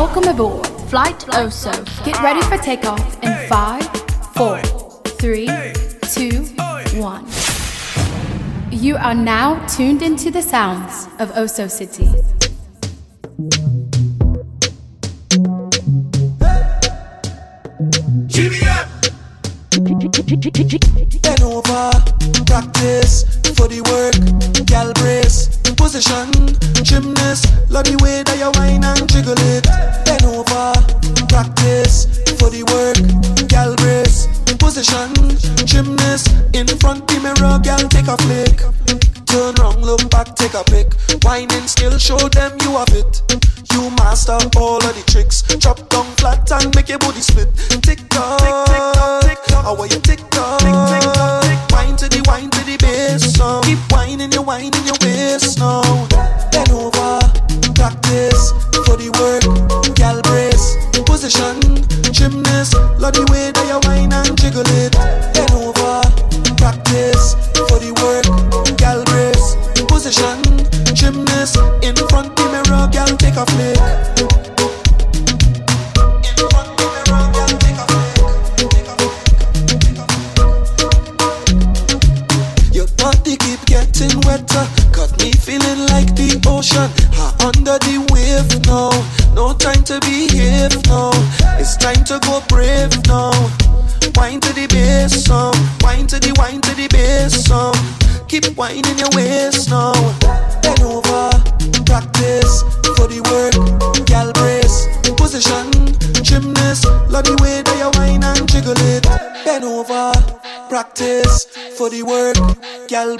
Welcome aboard Flight Oso. Get ready for takeoff in five, four, three, two, one. You are now tuned into the sounds of Oso City. Bend over, practice for the work, gal brace, position, gymnast, love the way that you whine and jiggle it. Bend over, practice for the work, gal brace, position, gymnast, in front the mirror, gal take a flick. Turn round, look back, take a pic. Whining still, show them you have it. You master all of the tricks. Drop down flat and make your body split. Tick tock, tick tick tock, tick tock. How are you tick tock? Tick tick tock, tick. Wine to the wine now. Keep whining, you whining your waist now. Bend over, practice for the work. Gal brace, position, gymnast. The way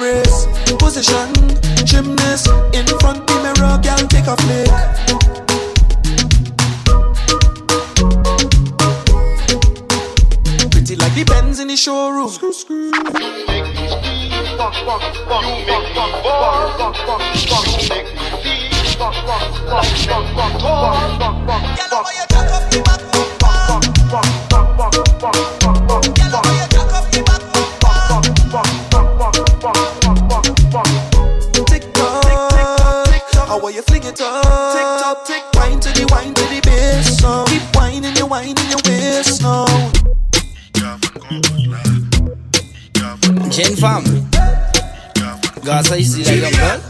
Gal brace, position, gymnast. In front the mirror, gal take a flick. Pretty like the Benz in the showroom. Tick you whining your waist now. Jane fam. Gaza, you see that young girl?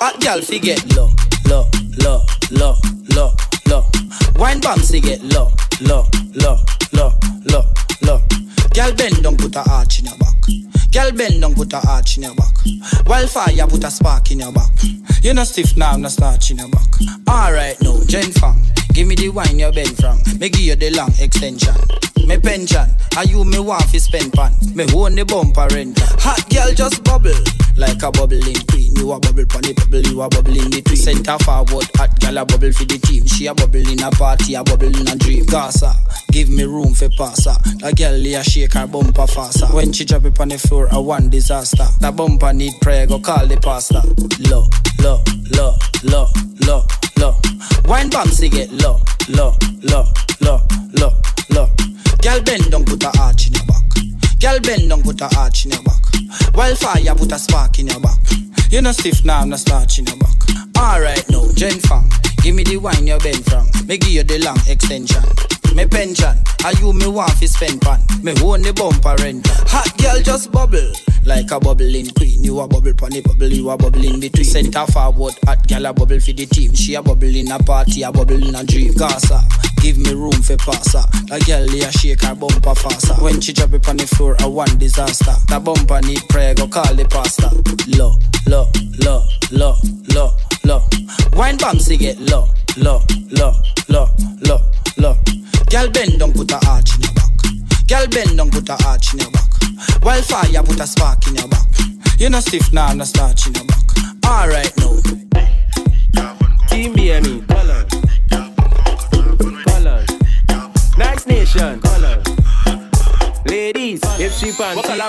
Hot girl, fi get low, low, low, low, low, low. Wine bomb, fi get low, low, low, low, low, low. Girl bend down, put a arch in your back. Girl bend down, put a arch in your back. Wildfire, put a spark in your back. You no stiff now, no starch in your back. Alright now, Jane fam. Give me the wine you bend from. Me give you the long extension. Me pension, are you me want fi spend pan? Me own the bumper rent. Hot girl just bubble like a bubbling queen. You a bubble pon the bubble, you a bubble in the tree. Center forward, hot girl a bubble for the team. She a bubble in a party, a bubble in a dream. Gaza, give me room for passer. The girl a shake her bumper faster. When she drop it on the floor, a one disaster. The bumper need prayer, go call the pastor. Low, low, low, low, low, low. Wine bouncy get low, low, low, low, low, low. Girl bend down, put a arch in your back. Girl bend down, put a arch in your back. Wildfire, put a spark in your back. You no stiff now, no starch in your back. Alright now, Jen fam, give me the wine you bend from. Me give you the long extension. Me pension, are you me want fi spend pan? Me own the bumper rent. Hot girl just bubble like a bubbling queen. You a bubble pon the bubble, you a bubble in between. Center forward, hot girl a bubble for the team. She a bubble in a party, a bubble in a dream. Gaza, give me room for passer. A girl a shake her bumper faster. When she drop it on the floor, a one disaster. The bumper need prayer, go call the pastor. Low, low, low, low, low, low. Wine bouncy get low, low, low, low, low, low. Girl bend down, put a arch in your back. Girl bend down, put a arch in your back. Wildfire, put a spark in your back. You no stiff now, no starch in your back. Alright now.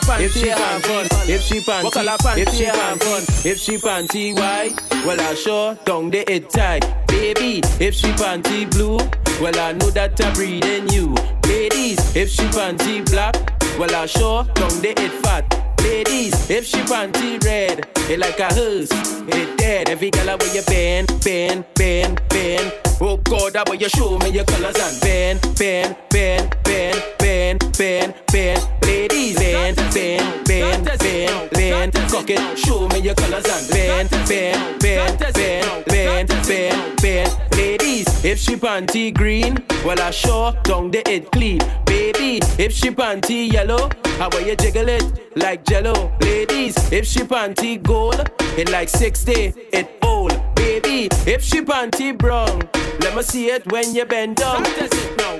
Panty, if she panty, if she panty, if she panty, if she panty white, well I sure down the it tight. Baby, if she panty blue, well I know that I'm breeding you. Ladies, if she panty black, well I sure down the it fat. Ladies, if she panty red, it like a hearse, it dead. Every girl where you bend, bend, bend, bend. Oh God, how about you show me your colors and bend, bend, bend, bend, bend, bend, bend, ladies, bend, bend, bend, bend, bend, cock it, show me your colors and bend, bend, bend, bend, bend, bend, bend, ladies. If she panty green, well I sure tongue the it clean, baby. If she panty yellow, how about you jiggle it like jello, ladies? If she panty gold, it like 60, it old, baby. If she panty brown, let me see it when you bend down.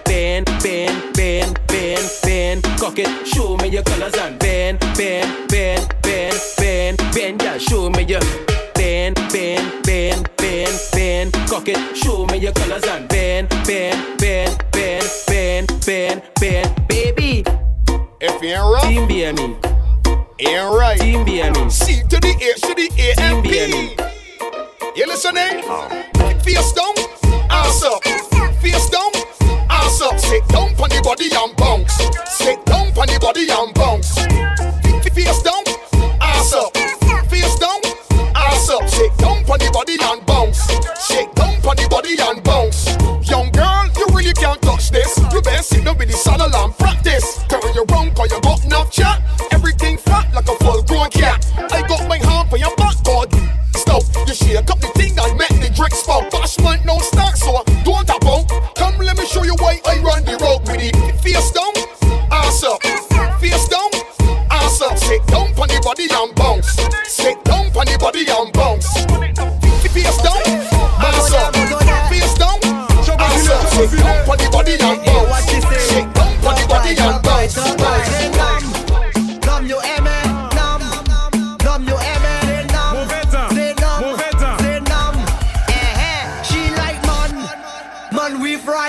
Bend, bend, bend, bend, bend, cock it, show me your colors and bend, bend, bend, bend, bend, bend, yeah, show me your bend, bend, bend, bend, bend, cock it, show me your colors and bend, bend, bend, bend, bend, bend, bend, baby. If you ain't rough, Team BME, ain't right. Team BME, C to the A to the A and. P. You listening? Face down, ass up. Face down, ass up. Sit down on the body and bounce. Sit down on the body and bounce. Face down, ass up. Face down, ass up. Sit down on the body and bounce. Sit down on the body and bounce. Young girl, you really can't touch this. You better sit down with the saddle and practice. Turn you round cause you got enough chat.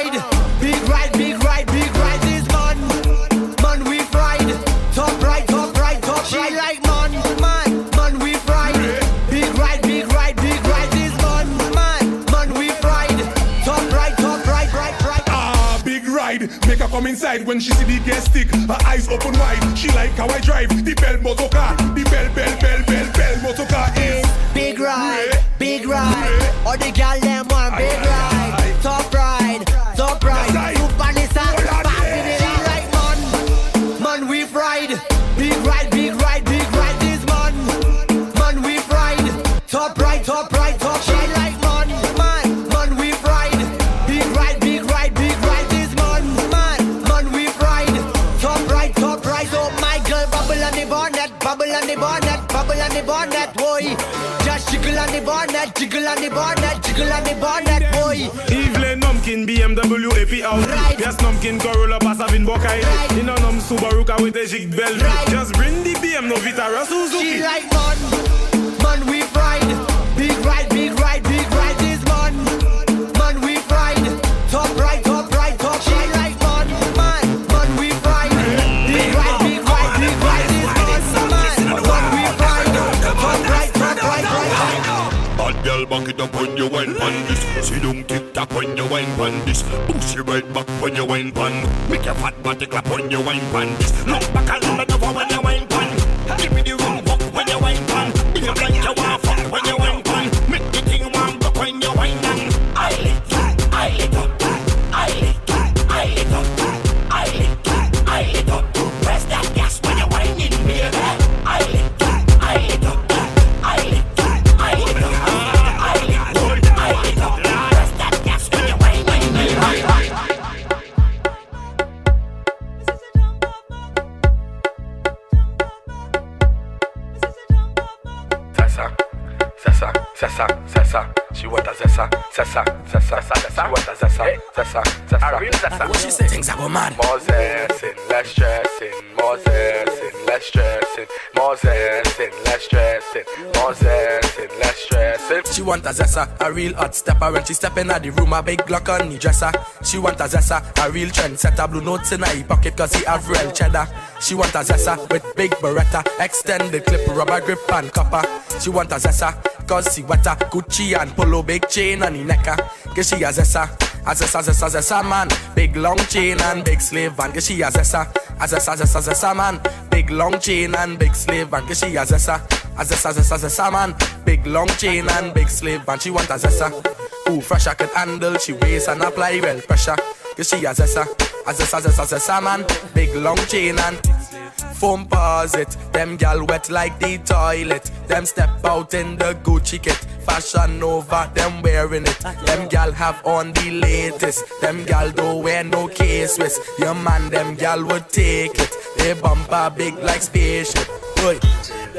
Man we fried, big ride, big ride, big ride is man, man we fried, top right, top right, top she like man, man, man we fried, big ride, big ride, big ride is man, man, man we fried, top right, top right, right, right. Ah, big ride. Make her come inside when she see the gas stick. Her eyes open wide. She like how I drive the bell motor car. The bell, bell, bell, bell, bell motor car is. Big ride, big ride. All the gal them want big Aye, aye, ride, bonnet, jiggle on the bonnet, jiggle on the bonnet, boy. Evelyn Numpkin BMW AP out Right. Yes Numpkin Corolla Passavin Bokai Right. In a num Subaru car with a jig bell Right. Just bring the BM no Vitara Suzuki She like man, man we fried. Big ride, big ride, big ride this man, man we fried. Top right, top right, top she like Back it up when you wine pan this. See don't tick tock when you wine pan this. Push it right back when you wine pan. Make your fat body clap when you wine pan this. Look back and look over when you wine pan. Give me the go mad. More zessing, less stressing. More zessing, less stressing. More zessing, less stressing. More zessing, less stressing. She want a zessa, a real hot stepper When she step in the room, a big Glock on the dresser She want a zessa, a real trend setter Blue notes in her pocket cause he have real cheddar She want a zessa with big beretta Extended clip, rubber grip and copper She want a zessa cause she wetter Gucci and polo, big chain on the necker ah. Cause she a zessa, a zessa, zessa, zessa man Big long chain and big slave van she a zessa, a zessa, zessa, zessa man Big long chain and big slave van she a zessa, a zessa, zessa, zessa man Big long chain and big slave and she want a zessa Who fresh I could handle, she weighs and apply well pressure. Cause she a zessa, a zessa, zessa, zessa man. Big long chain and foam paws it. Them gal wet like the toilet. Them step out in the Gucci kit. Fashion over, them wearing it. Them gal have on the latest. Them gal don't wear no case Your man, them gal would take it. They bumper big like spaceship. Boy.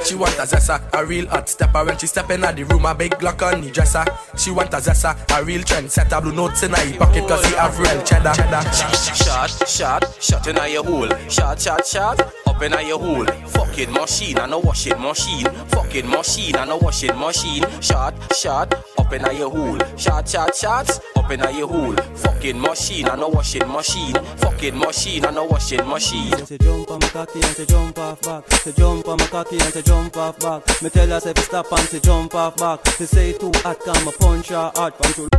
She want a zessa, a real hot stepper when she step in the room, a big Glock on the dresser. She want a zessa, a real trendsetter, blue notes in her pocket cause he have real cheddar. cheddar. Shot, shot, shot in your hole. Shot, shot, shot, up in your hole. Fucking machine and a washing machine. Fucking machine and a washing machine. Shot, shot, up in your hole. Shot, shot, shot, up in your hole. Fucking machine and a washing machine. Fucking machine and a washing machine. Say jump on my cocky and say jump off back. Say jump on my cocky and say jump off back. Me tell her say stop and say jump off back. She say too hot, come a punch her hard from to.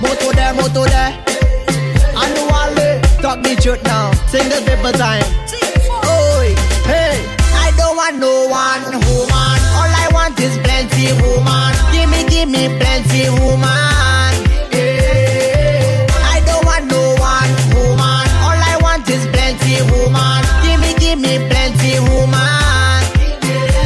Moto there, moto there. Truth now. Sing paper time. Oi, hey, I don't want no one woman. All I want is plenty woman. Give me, give me plenty woman. woman. Give me, give me plenty woman.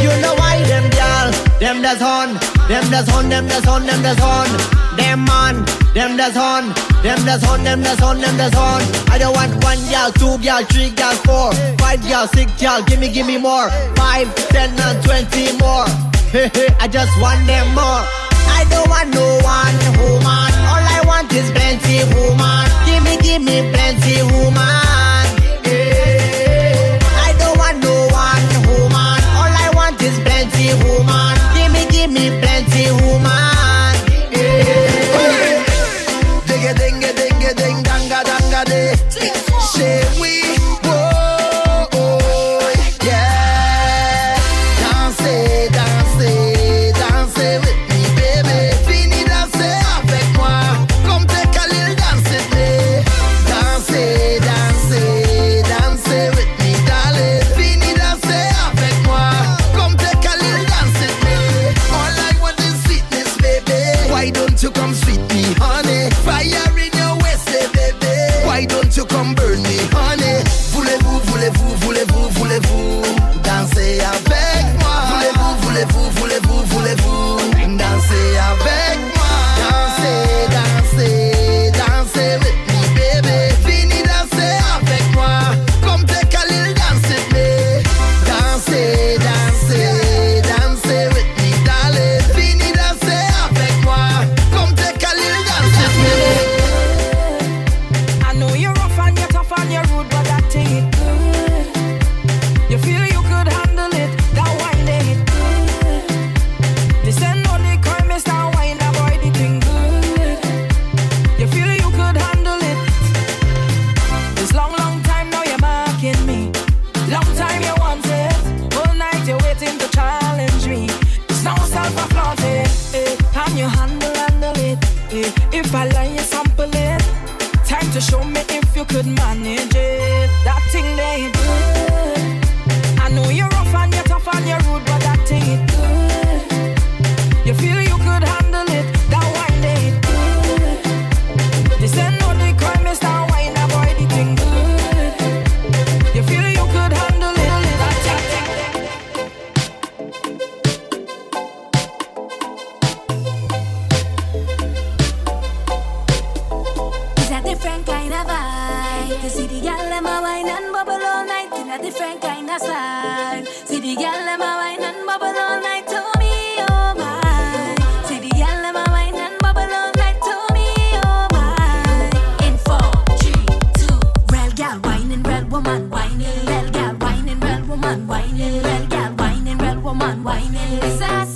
You know why them girl, them that's on, them that's on, them that's on, them that's on. Them man, them that's on, them that's on, them that's on, them that's on. I don't want one girl, two girl, three girl, four, five girl, six girl. Give me, give me more. Five, ten, and twenty more. Hey, hey, I just want them more. I don't want no one woman. All I want is plenty woman. Give me, give me plenty woman. Hey, I don't want no one woman. All I want is plenty woman. Give me, give me plenty woman. Say You see the girl them a wine and bubble all night in a different kind of style. See the girl them a wine and bubble all night to me, oh my. See the girl wine and bubble all night to me, oh my. In four, three, two. Real girl whining, real woman whining. Real girl whining, real woman whining. Real girl whining, real woman whining. It's.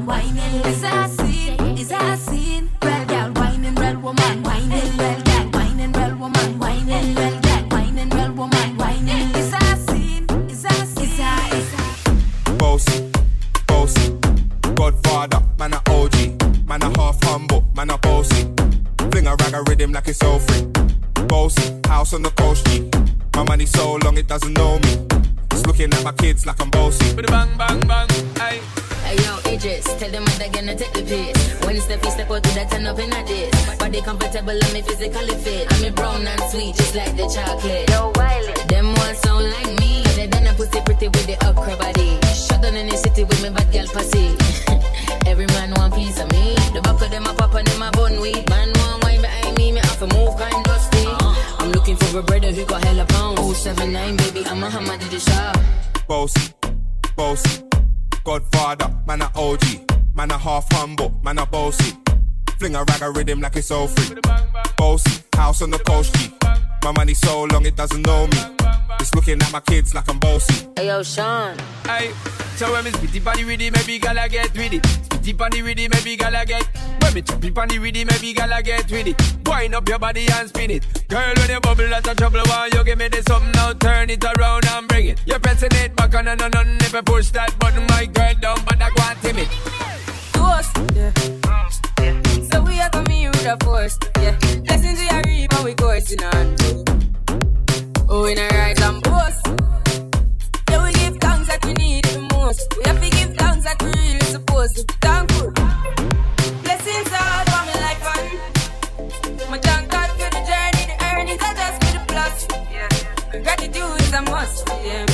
unwinding. Cause I pretty with the upper body. Shut down in the city with me bad girl pussy. Every man want piece of me. The back of them a pop and them a bun weed. Man want wine behind me, me have to move kind dusty. Uh-huh. I'm looking for a brother who got hella pounds. 079, baby, I'm a hammer to the shop. Bossy, bossy. Godfather, man a OG, man a half humble, man a bossy. Fling a rag a rhythm like it's all free. Bossy, house on the coast G. My money so long it doesn't know me. It's looking at my kids like I'm bossy. Hey yo, Sean. Aye, so when me spitty pan the rhythm, maybe gala get with it. Spitty pan the rhythm, maybe gala get. When me choppy pan the rhythm, maybe gala get with it. Wind up your body and spin it. Girl, when you bubble, that's a trouble. Why you give me this something now? Turn it around and bring it. You're pressing it back on and on and if you push that button, my girl down, but I want timid. Toast, yeah. So we are coming with a force, yeah. Listen to your reap and we coursing on. Oh, in a rise and boast. Yeah, we give thanks that we need the most. We have to give thanks that we really supposed to. Thankful. Blessings all for me life and my thank God for the journey, the earnings are just for the plus. Yeah. Gratitude is a must. Yeah.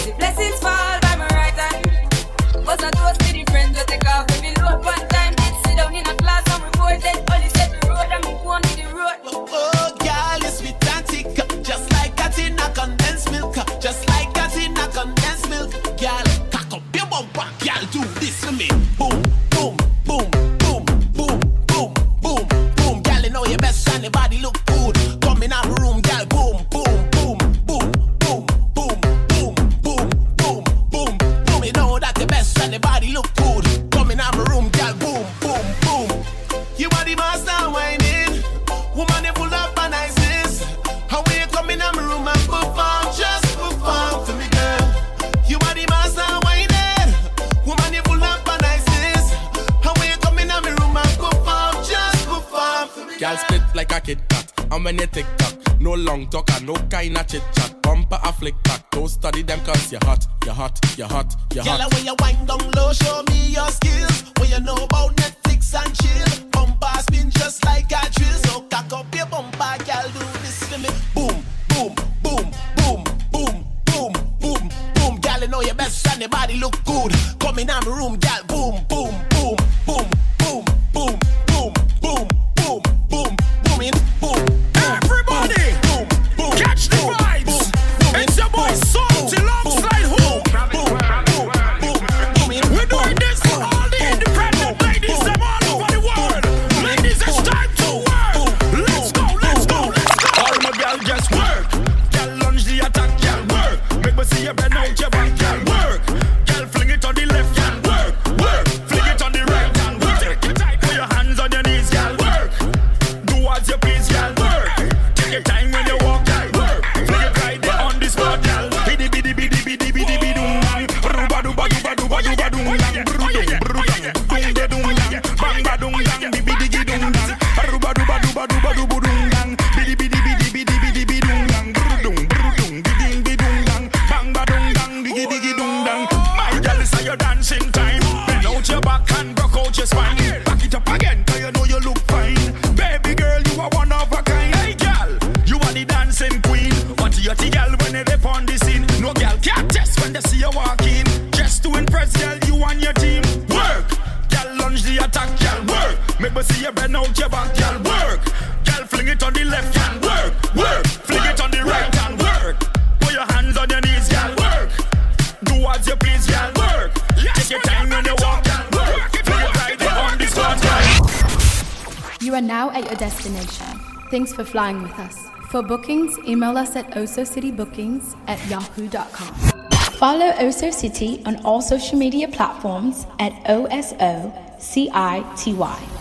Talk and no kind of chit chat. Bumper a flick back, don't study them cause you're hot, you're hot, you're hot, you're hot. when you wind down low, show me your skills. When you know about Netflix and chill, bumper spin just like a drill. So cock up your bumper, girl, do this for me. Boom, boom, boom, boom, boom, boom, boom, boom. Girl, you know your best and your body look good. Come in my room, girl, boom, boom, boom, boom, see you bend out your back, girl. Work, girl, fling it on the left. Work, work, fling it on the right. Work, put your hands on your knees, girl. Work, do as you please, girl. Work, take your time when you walk, girl. Work, fling it right on spot, girl. You are now at your destination. Thanks for flying with us. For bookings, email us at osocitybookings at yahoo.com. Follow Oso City on all social media platforms at O S O C I T Y.